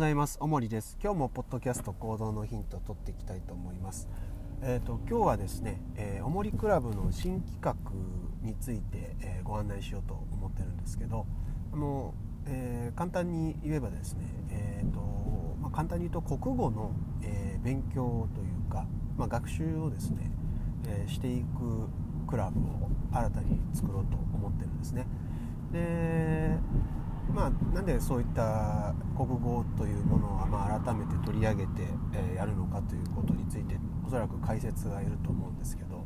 ございます。おもりです。今日もポッドキャスト行動のヒントを取っていきたいと思います。えっ、と今日はですね、えー、おもりクラブの新企画について、えーご案内しようと思ってるんですけど、あの、えー簡単に言えばですね、えっ、とまあ、簡単に言うと国語の、えー勉強というか、まあ、学習をですね、えーしていくクラブを新たに作ろうと思ってるんですね。でまあ、なんでそういった国語というものを、ま、改めて取り上げて、えやるのかということについておそらく解説がいると思うんですけど、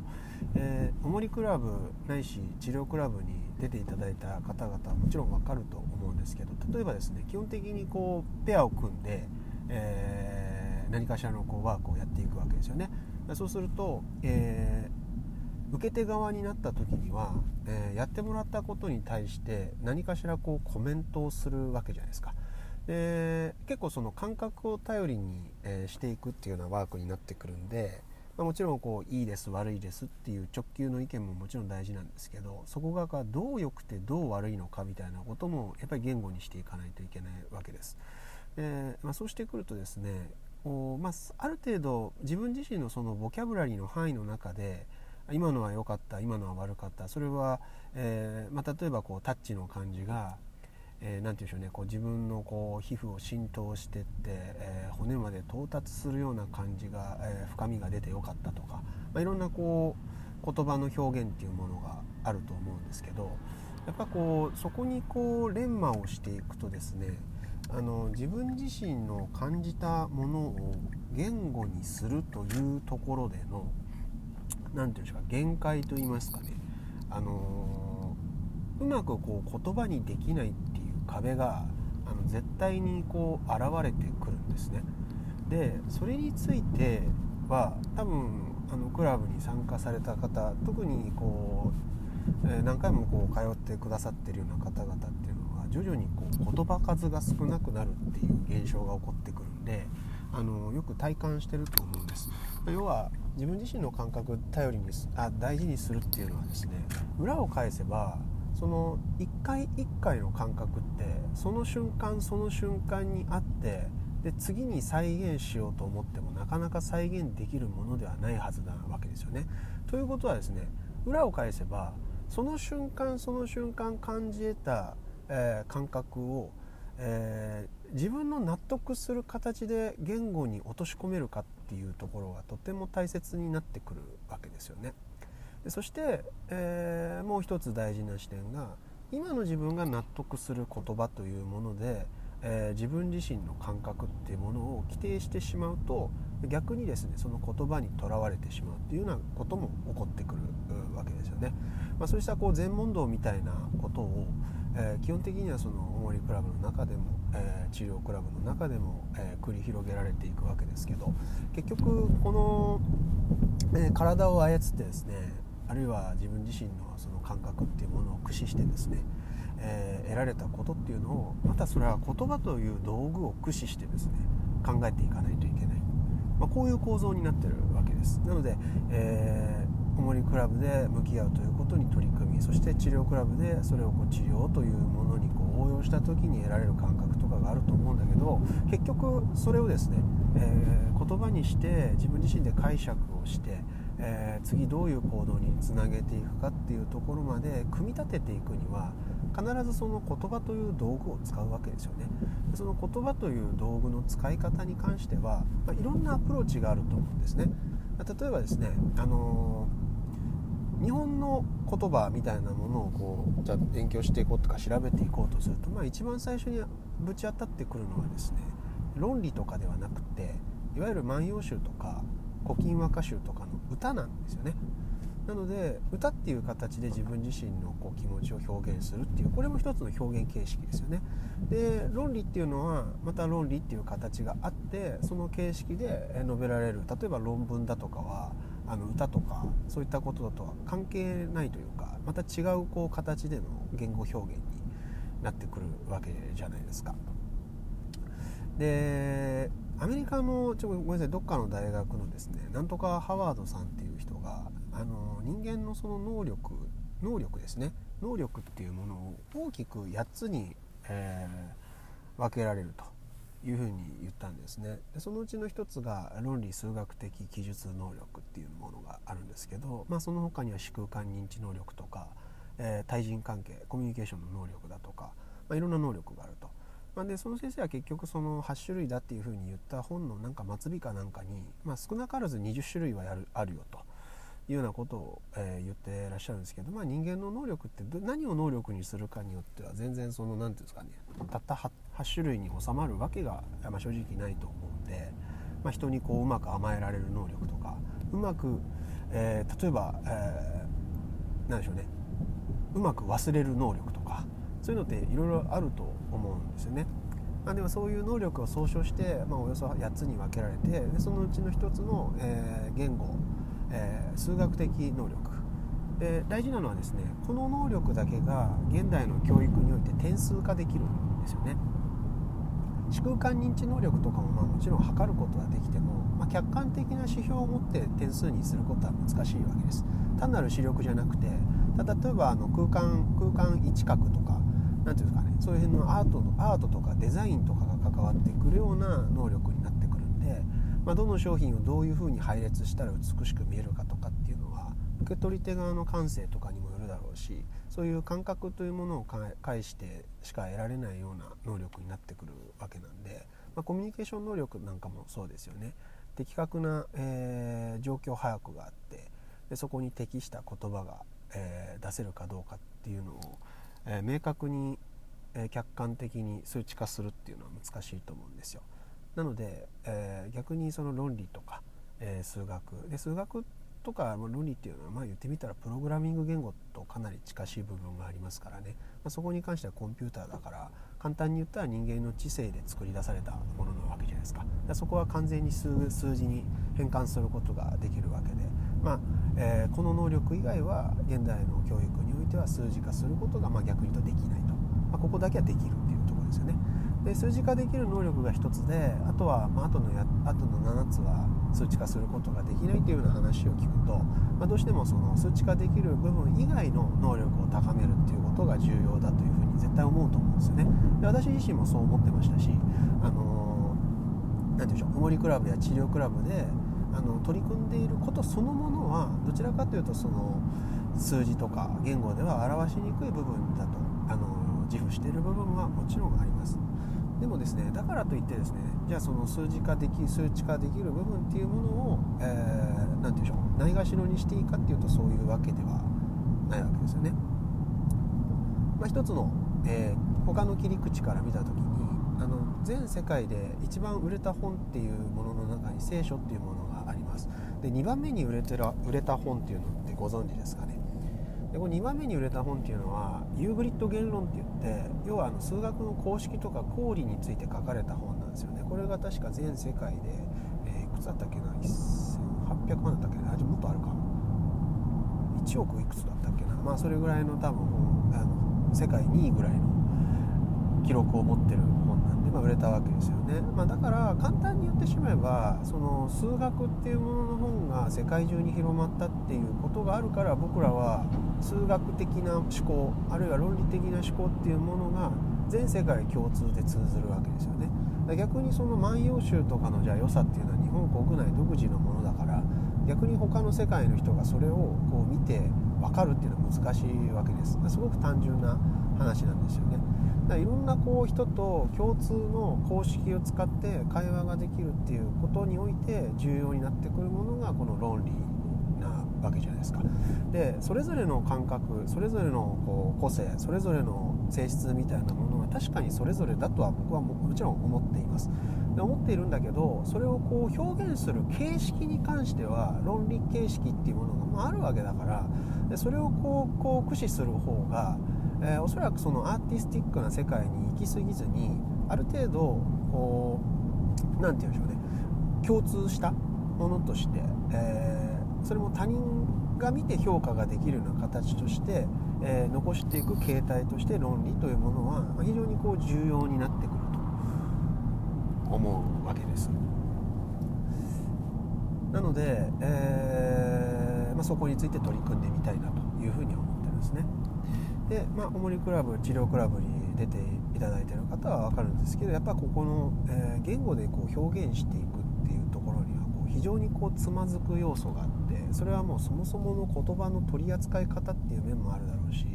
えーおもりクラブないし治療クラブに出ていただいた方々はもちろん分かると思うんですけど例えばですね基本的にこうペアを組んで、えー何かしらのこうワークをやっていくわけですよね。そうすると、えー受け手側になった時には、えーやってもらったことに対して何かしらこうコメントをするわけじゃないですか。で結構その感覚を頼りに、えーしていくっていうようなワークになってくるんで、まあもちろんこういいです悪いですっていう直球の意見ももちろん大事なんですけどそこがどう良くてどう悪いのかみたいなこともやっぱり言語にしていかないといけないわけです。でまあ、そうしてくるとですねこう、まあ、ある程度自分自身のそのボキャブラリーの範囲の中で今のは良かった今のは悪かった。それは、えーまあ、例えばこうタッチの感じがえーて言うんでしょうね。こう自分のこう皮膚を浸透してって、えー骨まで到達するような感じが、え深みが出てよかったとか、まあ、いろんなこう言葉の表現っていうものがあると思うんですけどやっぱこうそこにこう連磨をしていくとですねあの自分自身の感じたものを言語にするというところでの何て言うんでしょうか限界と言いますかね。あのうまくこう言葉にできないっていう壁があの絶対にこう現れてくるんですね。でそれについては多分あのクラブに参加された方特にこう、えー何回もこう通ってくださってるような方々っていうのは徐々にこう言葉数が少なくなるっていう現象が起こってくるんであのよく体感してると思うんです。要は自分自身の感覚頼りにすあ大事にするっていうのはですね裏を返せばその一回一回の感覚ってその瞬間その瞬間にあってで次に再現しようと思ってもなかなか再現できるものではないはずなわけですよね。ということはですね裏を返せばその瞬間その瞬間感じ得た、えー感覚を、えー自分の納得する形で言語に落とし込めるかっっていうところがとても大切になってくるわけですよね。でそして、えーもう一つ大事な視点が今の自分が納得する言葉というもので、えー自分自身の感覚っていうものを規定してしまうと逆にですねその言葉にとらわれてしまうっていうようなことも起こってくるわけですよね。まあ、そうしたこう全問答みたいなことを、えー基本的にはそのおもりクラブの中でも、えー治療クラブの中でも、えー繰り広げられていくわけですけど結局この、え体を操ってですねあるいは自分自身のその感覚っていうものを駆使してですね、え得られたことっていうのをまたそれは言葉という道具を駆使してですね考えていかないといけない、まあ、こういう構造になってるわけです。なので、えーおもりクラブで向き合うということに取り組みそして治療クラブでそれをこう治療というものにこう応用した時に得られる感覚とかがあると思うんだけど結局それをですね、えー言葉にして自分自身で解釈をして、えー次どういう行動につなげていくかっていうところまで組み立てていくには必ずその言葉という道具を使うわけですよね。その言葉という道具の使い方に関しては、まあ、いろんなアプローチがあると思うんですね。例えばですね、あのー日本の言葉みたいなものをこうじゃ勉強していこうとか調べていこうとすると、まあ、一番最初にぶち当たってくるのはですね論理とかではなくていわゆる「万葉集」とか「古今和歌集」とかの歌なんですよね。なので歌っていう形で自分自身のこう気持ちを表現するっていうこれも一つの表現形式ですよね。で論理っていうのはまた論理っていう形があってその形式で述べられる例えば論文だとかはあの歌とかそういったこととは関係ないというかまた違うこう形での言語表現になってくるわけじゃないですか。でアメリカのちょっとごめんなさいどっかの大学のですねなんとかハワードさんっていう人があの人間のその能力能力ですね能力っていうものを大きく8つに、えー分けられるというふうに言ったんですねでそのうちの一つが論理数学的記述能力っていうものがあるんですけど、まあ、その他には視空間認知能力とか、えー、対人関係コミュニケーションの能力だとか、まあ、いろんな能力があると。まあ、でその先生は結局その8種類だっていうふうに言った本のなんか末尾かなんかに、まあ、少なからず20種類はやるあるよと。いうようなことを、えー、言ってらっしゃるんですけど、まあ、人間の能力って何を能力にするかによっては全然その何て言うんですかねたった 8, 種類に収まるわけが、まあ、正直ないと思うんで、まあ、人にこううまく甘えられる能力とかうまく、えー、例えば、えー、何でしょうねうまく忘れる能力とかそういうのっていろいろあると思うんですよね。まあ、でもそういう能力を総称して、まあ、およそ8つに分けられてでそのうちの1つの、えー、言語えー、数学的能力で大事なのはですねこの能力だけが現代の教育において点数化できるんですよね視空間認知能力とかもまあもちろん測ることはできても、まあ、客観的な指標を持って点数にすることは難しいわけです。単なる視力じゃなくて例えばあの空間空間位置角とか何ていうんですかねそういう辺のアートアートとかデザインとかが関わってくるような能力になってくるんでまあ、どの商品をどういうふうに配列したら美しく見えるかとかっていうのは受け取り手側の感性とかにもよるだろうしそういう感覚というものを介してしか得られないような能力になってくるわけなんで、まあ、コミュニケーション能力なんかもそうですよね的確な、えー、状況把握があってでそこに適した言葉が、えー、出せるかどうかっていうのを、えー、明確に、え客観的に数値化するっていうのは難しいと思うんですよ。なので、えー、逆にその論理とか、えー、数学で数学とか論理っていうのはまあ言ってみたらプログラミング言語とかなり近しい部分がありますからね、まあ、そこに関してはコンピューターだから簡単に言ったら人間の知性で作り出されたものなわけじゃないですか。そこは完全に数字に変換することができるわけで、まあえー、この能力以外は現代の教育においては数字化することがまあ逆に言うとできないと、まあ、ここだけはできるっていうところですよね。で数値化できる能力が1つであとは、まあ、後のや後の7つは数値化することができないというような話を聞くと、まあ、どうしてもその数値化できる部分以外の能力を高めるっていうことが重要だというふうに絶対思うと思うんですよね。で私自身もそう思ってましたしあの何て言うんでしょうおもりクラブや治療クラブであの取り組んでいることそのものはどちらかというとその数字とか言語では表しにくい部分だとあの自負している部分はもちろんあります。でもですねだからといってですねじゃあその数字化でき数値化できる部分っていうものを何、えー、て言うんでしょうないがしろにしていいかっていうとそういうわけではないわけですよね。まあ、一つの、えー、他の切り口から見た時にあの全世界で一番売れた本っていうものの中に聖書っていうものがありますで2番目に売れてら売れた本っていうのってご存知ですかねでこの2番目に売れた本っていうのはユーグリッド言論って言って要はあの数学の公式とか公理について書かれた本なんですよね。これが確か全世界で、えー、いくつだったっけな？1800万だったっけな？あもっとあるか。1億いくつだったっけな？まあそれぐらいの多分あの世界2位ぐらいの記録を持ってる本なんで、まあ、売れたわけですよね、まあ、だから簡単に言ってしまえばその数学っていうものの本が世界中に広まったっていうことがあるから僕らは数学的な思考あるいは論理的な思考っていうものが全世界共通で通ずるわけですよね。逆にその万葉集とかのじゃあ良さっていうのは日本国内独自のものだから逆に他の世界の人がそれをこう見て分かるっていうのは難しいわけです。すごく単純な話なんですよね。だいろんなこう人と共通の公式を使って会話ができるっていうことにおいて重要になってくるものがこの論理。わけじゃないですか。でそれぞれの感覚それぞれのこう個性それぞれの性質みたいなものが確かにそれぞれだとは僕はもちろん思っています。で思っているんだけどそれをこう表現する形式に関しては論理形式っていうものがあるわけだからでそれをこうこう駆使する方がえー、おそらくそのアーティスティックな世界に行き過ぎずにある程度こう何て言うんでしょうね。共通したものとして、えー、それも他人が見て評価ができるような形として、えー、残していく形態として論理というものは非常にこう重要になってくると思うわけです。なので、えーまあ、そこについて取り組んでみたいなというふうに思ってるんですね。で、まあ、おもりクラブ治療クラブに出ていただいてる方は分かるんですけどやっぱここの、えー、言語でこう表現していくっていうところ常にこうつまずく要素があってそれはもうそもそもの言葉の取り扱い方っていう面もあるだろうし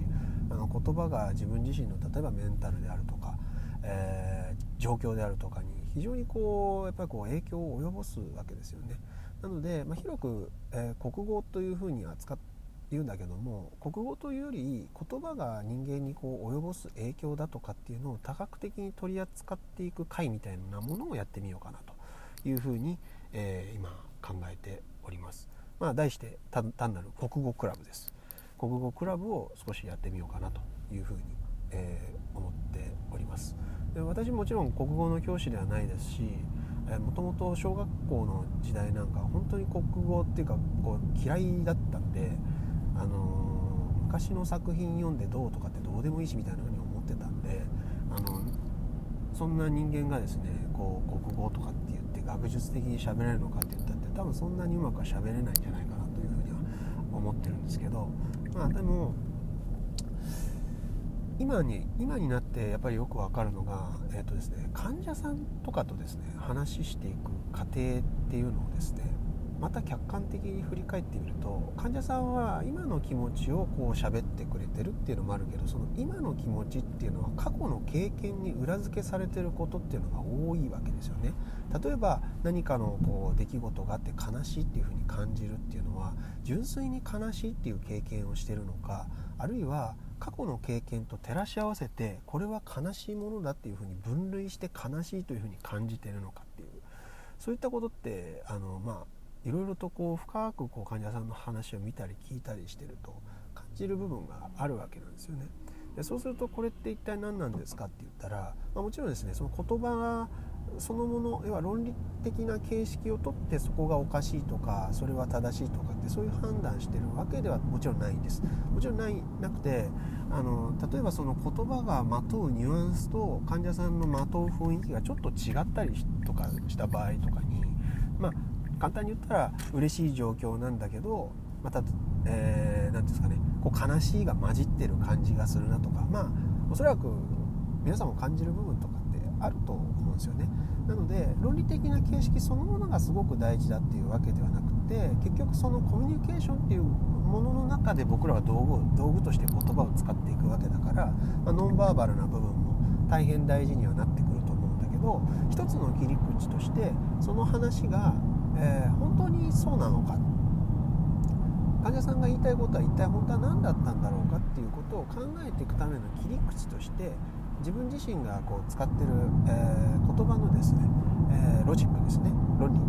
あの言葉が自分自身の例えばメンタルであるとか、えー、状況であるとかに非常にこうやっぱりこう影響を及ぼすわけですよね。なので、まあ、広く、えー、国語というふうに扱って言うんだけども国語というより言葉が人間にこう及ぼす影響だとかっていうのを多角的に取り扱っていく回みたいなものをやってみようかなというふうに、えー、今考えております。まあ、題して単なる国語クラブです。国語クラブを少しやってみようかなというふうに、えー、思っております。で私もちろん国語の教師ではないですしもともと小学校の時代なんか本当に国語っていうかこう嫌いだったんであの昔の作品読んでどうとかってどうでもいいしみたいなふうに思ってたんであのそんな人間がですねこう国語学術的に喋れるのかって言ったって多分そんなにうまくは喋れないんじゃないかなというふうには思ってるんですけどまあでも今に今になってやっぱりよく分かるのが、えーとですね、患者さんとかとですね話していく過程っていうのをですねまた客観的に振り返ってみると患者さんは今の気持ちをこう喋ってくれてるっていうのもあるけどその今の気持ちっていうのは過去の経験に裏付けされてることっていうのが多いわけですよね。例えば何かのこう出来事があって悲しいっていうふうに感じるっていうのは純粋に悲しいっていう経験をしてるのかあるいは過去の経験と照らし合わせてこれは悲しいものだっていうふうに分類して悲しいというふうに感じてるのかっていうそういったことってあのまあいろいろとこう深くこう患者さんの話を見たり聞いたりしてると感じる部分があるわけなんですよね。でそうするとこれって一体何なんですかって言ったら、まあ、もちろんですねその言葉がそのもの要は論理的な形式をとってそこがおかしいとかそれは正しいとかってそういう判断してるわけではもちろんないんですもちろんないなくてあの例えばその言葉がまとうニュアンスと患者さんのまとう雰囲気がちょっと違ったりとかした場合とかにまあ簡単に言ったら嬉しい状況なんだけどまた何、えー、て言うんですかねこう悲しいが混じってる感じがするなとかまあおそらく皆さんも感じる部分とかってあると思うんですよね。なので論理的な形式そのものがすごく大事だっていうわけではなくて結局そのコミュニケーションっていうものの中で僕らは道具道具として言葉を使っていくわけだから、まあ、ノンバーバルな部分も大変大事にはなってくると思うんだけど一つの切り口としてその話がえー、本当にそうなのか。患者さんが言いたいことは一体本当は何だったんだろうかっていうことを考えていくための切り口として自分自身がこう使ってる、えー、言葉のですね、えー、ロジックですね。論理、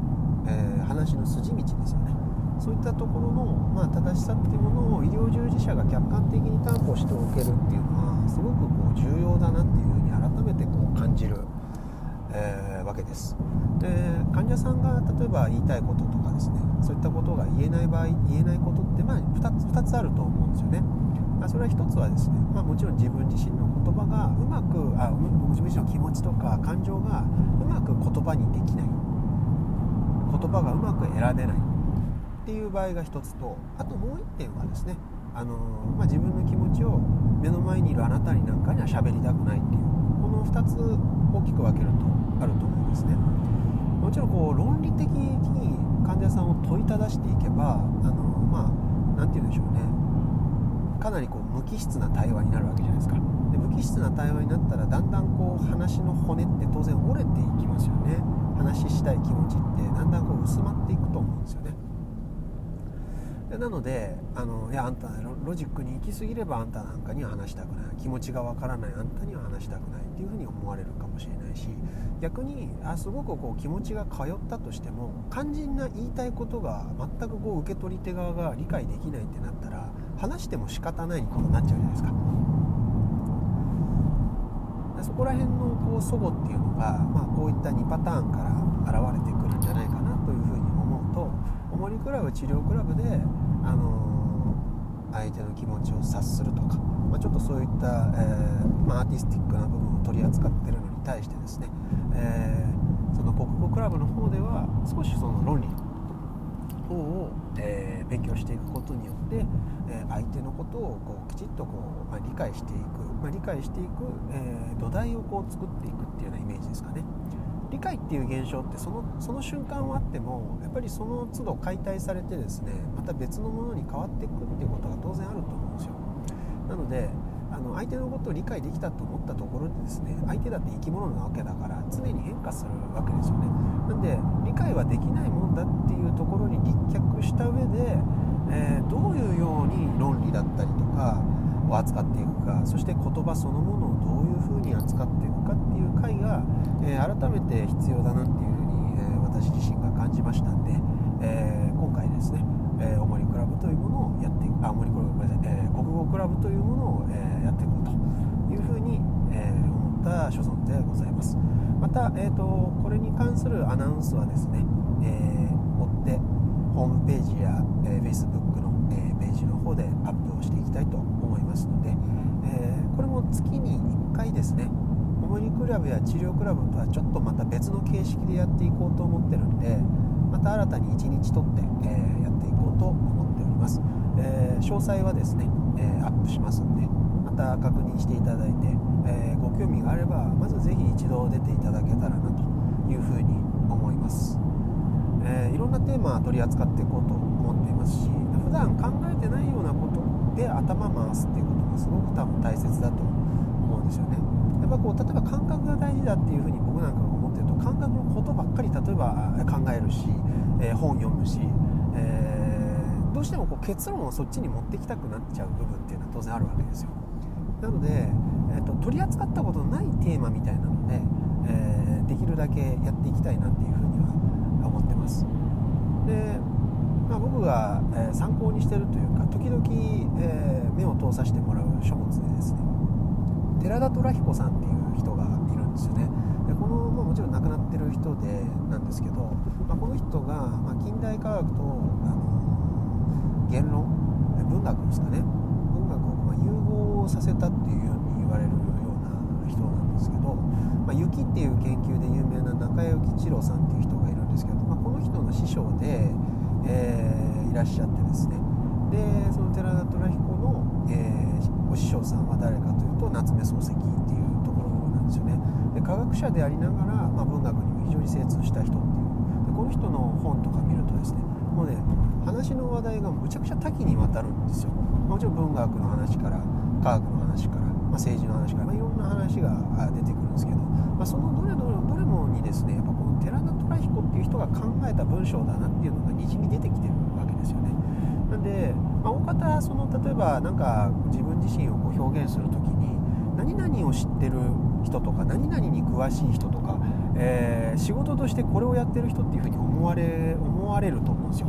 え話の筋道ですよね。そういったところの、まあ、正しさっていうものを医療従事者が客観的に担保しておけるっていうのはすごくこう重要だなっていうふうに改めてこう感じるえ、わけです。で患者さんが例えば言いたいこととかですねそういったことが言えない場合言えないことってまあ 2, つ2つあると思うんですよね、ま、それは1つはですね、まあ、もちろん自分自身の言葉がうまくあ自分自身の気持ちとか感情がうまく言葉にできない。言葉がうまく選べない。っていう場合が1つとあともう1点はですねあのまあ、自分の気持ちを目の前にいるあなたになんかには喋りたくないっていうこの2つ大きく分けるとあると思うんですね。もちろんこう論理的に患者さんを問いただしていけばあのまあ何て言うんでしょうね。かなりこう無機質な対話になるわけじゃないですか。で無機質な対話になったらだんだんこう話の骨って当然折れていきますよね。話したい気持ちってだんだんこう薄まっていくと思うんですよね。なのであのいやあんたロジックに行き過ぎればあんたなんかには話したくない気持ちがわからないあんたには話したくないっていうふうに思われるかもしれないし逆にあすごくこう気持ちが通ったとしても肝心な言いたいことが全くこう受け取り手側が理解できないってなったら話しても仕方ないにこうなっちゃうじゃないですか。そこら辺のこう齟齬っていうのが、まあ、こういった2パターンから現れてくるんじゃないかなというふうに思うとおもりクラブ治療クラブであの相手の気持ちを察するとか、まあ、ちょっとそういった、えー、まあ、アーティスティックな部分を取り扱ってるのに対してですね、えー、その国語クラブの方では少しその論理方を、えー、勉強していくことによって、え相手のことをこうきちっとこう、まあ、理解していく、まあ、理解していく、え土台をこう作っていくっていうようなイメージですかね。理解っていう現象ってそのその瞬間はあってもやっぱりその都度解体されてですねまた別のものに変わっていくっていうことが当然あると思うんですよ。なのであの相手のことを理解できたと思ったところでですね相手だって生き物なわけだから常に変化するわけですよね。なんで理解はできないもんだっていうところに立脚した上で、えー、どういうように論理だったりとかを扱っていくかそして言葉そのものどういうふうに扱っていくかっていう回が、えー、改めて必要だなっていうふうに、えー、私自身が感じましたんで、えー、今回ですね、えー、おもりクラブというものをやっていくあおもりクラブごめんなさい、えー、国語クラブというものを、えー、やっていこうというふうに、えー、思った所存でございます。また、えーと、これに関するアナウンスはですね、えー、追ってホームページや、えー、Facebook の、えー、ページの方でアップをしていきたいと思いますので、これも月に1回ですね。重りクラブや治療クラブとはちょっとまた別の形式でやっていこうと思ってるんでまた新たに1日とって、えー、やっていこうと思っております、えー、詳細はですね、えー、アップしますんでまた確認していただいて、えご興味があればまず是非一度出ていただけたらなというふうに思います、えいろんなテーマ取り扱っていこうと思っていますし普段考えてないようなことで頭回すっていうことがすごく多分大切だと思うんですよね。やっぱこう例えば感覚が大事だっていうふうに僕なんかが思ってると感覚のことばっかり例えば考えるし、えー、本読むし、えー、どうしてもこう結論をそっちに持ってきたくなっちゃう部分っていうのは当然あるわけですよ。なので、えーと、取り扱ったことのないテーマみたいなので、えー、できるだけやっていきたいなっていうふうには思ってます。でまあ、僕が、参考にしてるというか時々、目を通させてもらう書物でですね。寺田虎彦さんっていう人がいるんですよね。でこの、まあ、もちろん亡くなってる人でなんですけど、まあ、この人が、ま近代科学と、あの言論文学ですかね。文学をま融合させたっていうように言われるような人なんですけど、ま雪っていう研究で有名な中谷幸一郎さんっていう人がいるんですけど、まあこの人の師匠でえー、いらっしゃってですね。でその寺田虎彦の、えー、お師匠さんは誰かというと夏目漱石っていうところなんですよね。で科学者でありながら、まあ、文学にも非常に精通した人っていう。でこの人の本とか見るとですねもうね話の話題がむちゃくちゃ多岐にわたるんですよ。もちろん文学の話から科学の話から、まあ、政治の話から、まあ、いろんな話が出てくるんですけど、まあ、そのどれどれどれもにですねやっぱこの寺田虎彦っていう人が考えた文章だなっていうのがにじみ出てきてるわけですよね。なんで、まあ、大方その例えばなんか自分自身をこう表現する時に何々を知ってる人とか何々に詳しい人とか、えー、仕事としてこれをやってる人っていうふうに思われ思われると思うんですよ。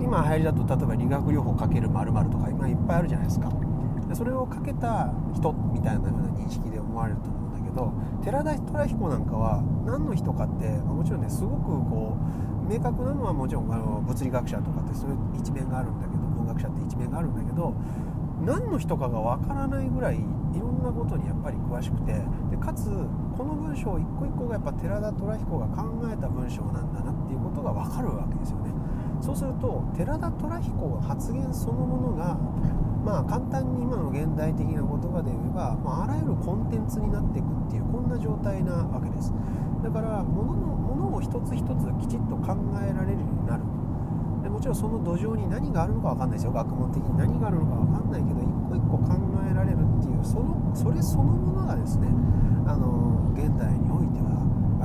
今流行りだと例えば理学療法かける〇〇とか今いっぱいあるじゃないですか。それをかけた人みたいなような認識で思われると思うんだけど寺田虎彦なんかは何の人かってもちろんねすごくこう明確なのはもちろんあの物理学者とかってそういう一面があるんだけど文学者って一面があるんだけど何の人かがわからないぐらいいろんなことにやっぱり詳しくてでかつこの文章一個一個がやっぱ寺田虎彦が考えた文章なんだなっていうことが分かるわけですよね。そうすると寺田虎彦の発言そのものがまあ簡単に今の現代的な言葉で言えば、まあ、あらゆるコンテンツになっていくっていうこんな状態なわけです。だから物の物を一つ一つきちっと考えられるようになるでもちろんその土壌に何があるのか分かんないですよ学問的に何があるのか分かんないけど一個一個考えられるっていうそのそれそのものがですねあの現代においては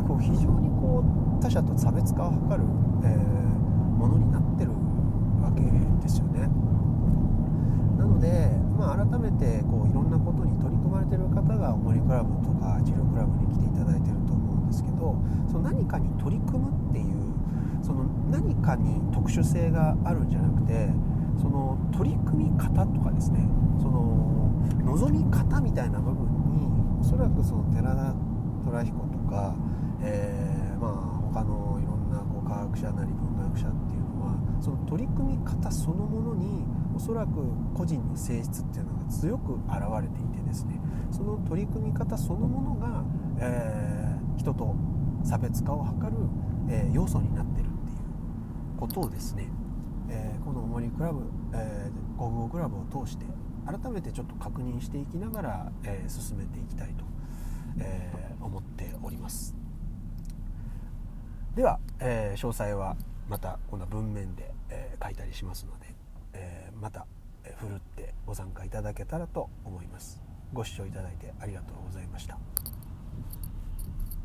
こう非常にこう他者と差別化を図る、えー、ものになってるわけですよね。なので、まあ、改めてこういろんなことに取り組まれてる方がおもりクラブとか治療クラブに来ていただいてるですけどその何かに取り組むっていうその何かに特殊性があるんじゃなくてその取り組み方とかですねその望み方みたいな部分におそらくその寺田虎彦とか、えー、まあ他のいろんなこう科学者なり文学者っていうのはその取り組み方そのものにおそらく個人の性質っていうのが強く現れていてですねその取り組み方そのものが、えー、人と差別化を図る、え、要素になってるっていうことをですね、え、このモリクラブ、えー、国語クラブを通して改めてちょっと確認していきながら、え、進めていきたいと、え、思っております。では、え詳細はまたこの文面で、え書いたりしますので、えまたふるってご参加いただけたらと思います。ご視聴いただいてありがとうございました。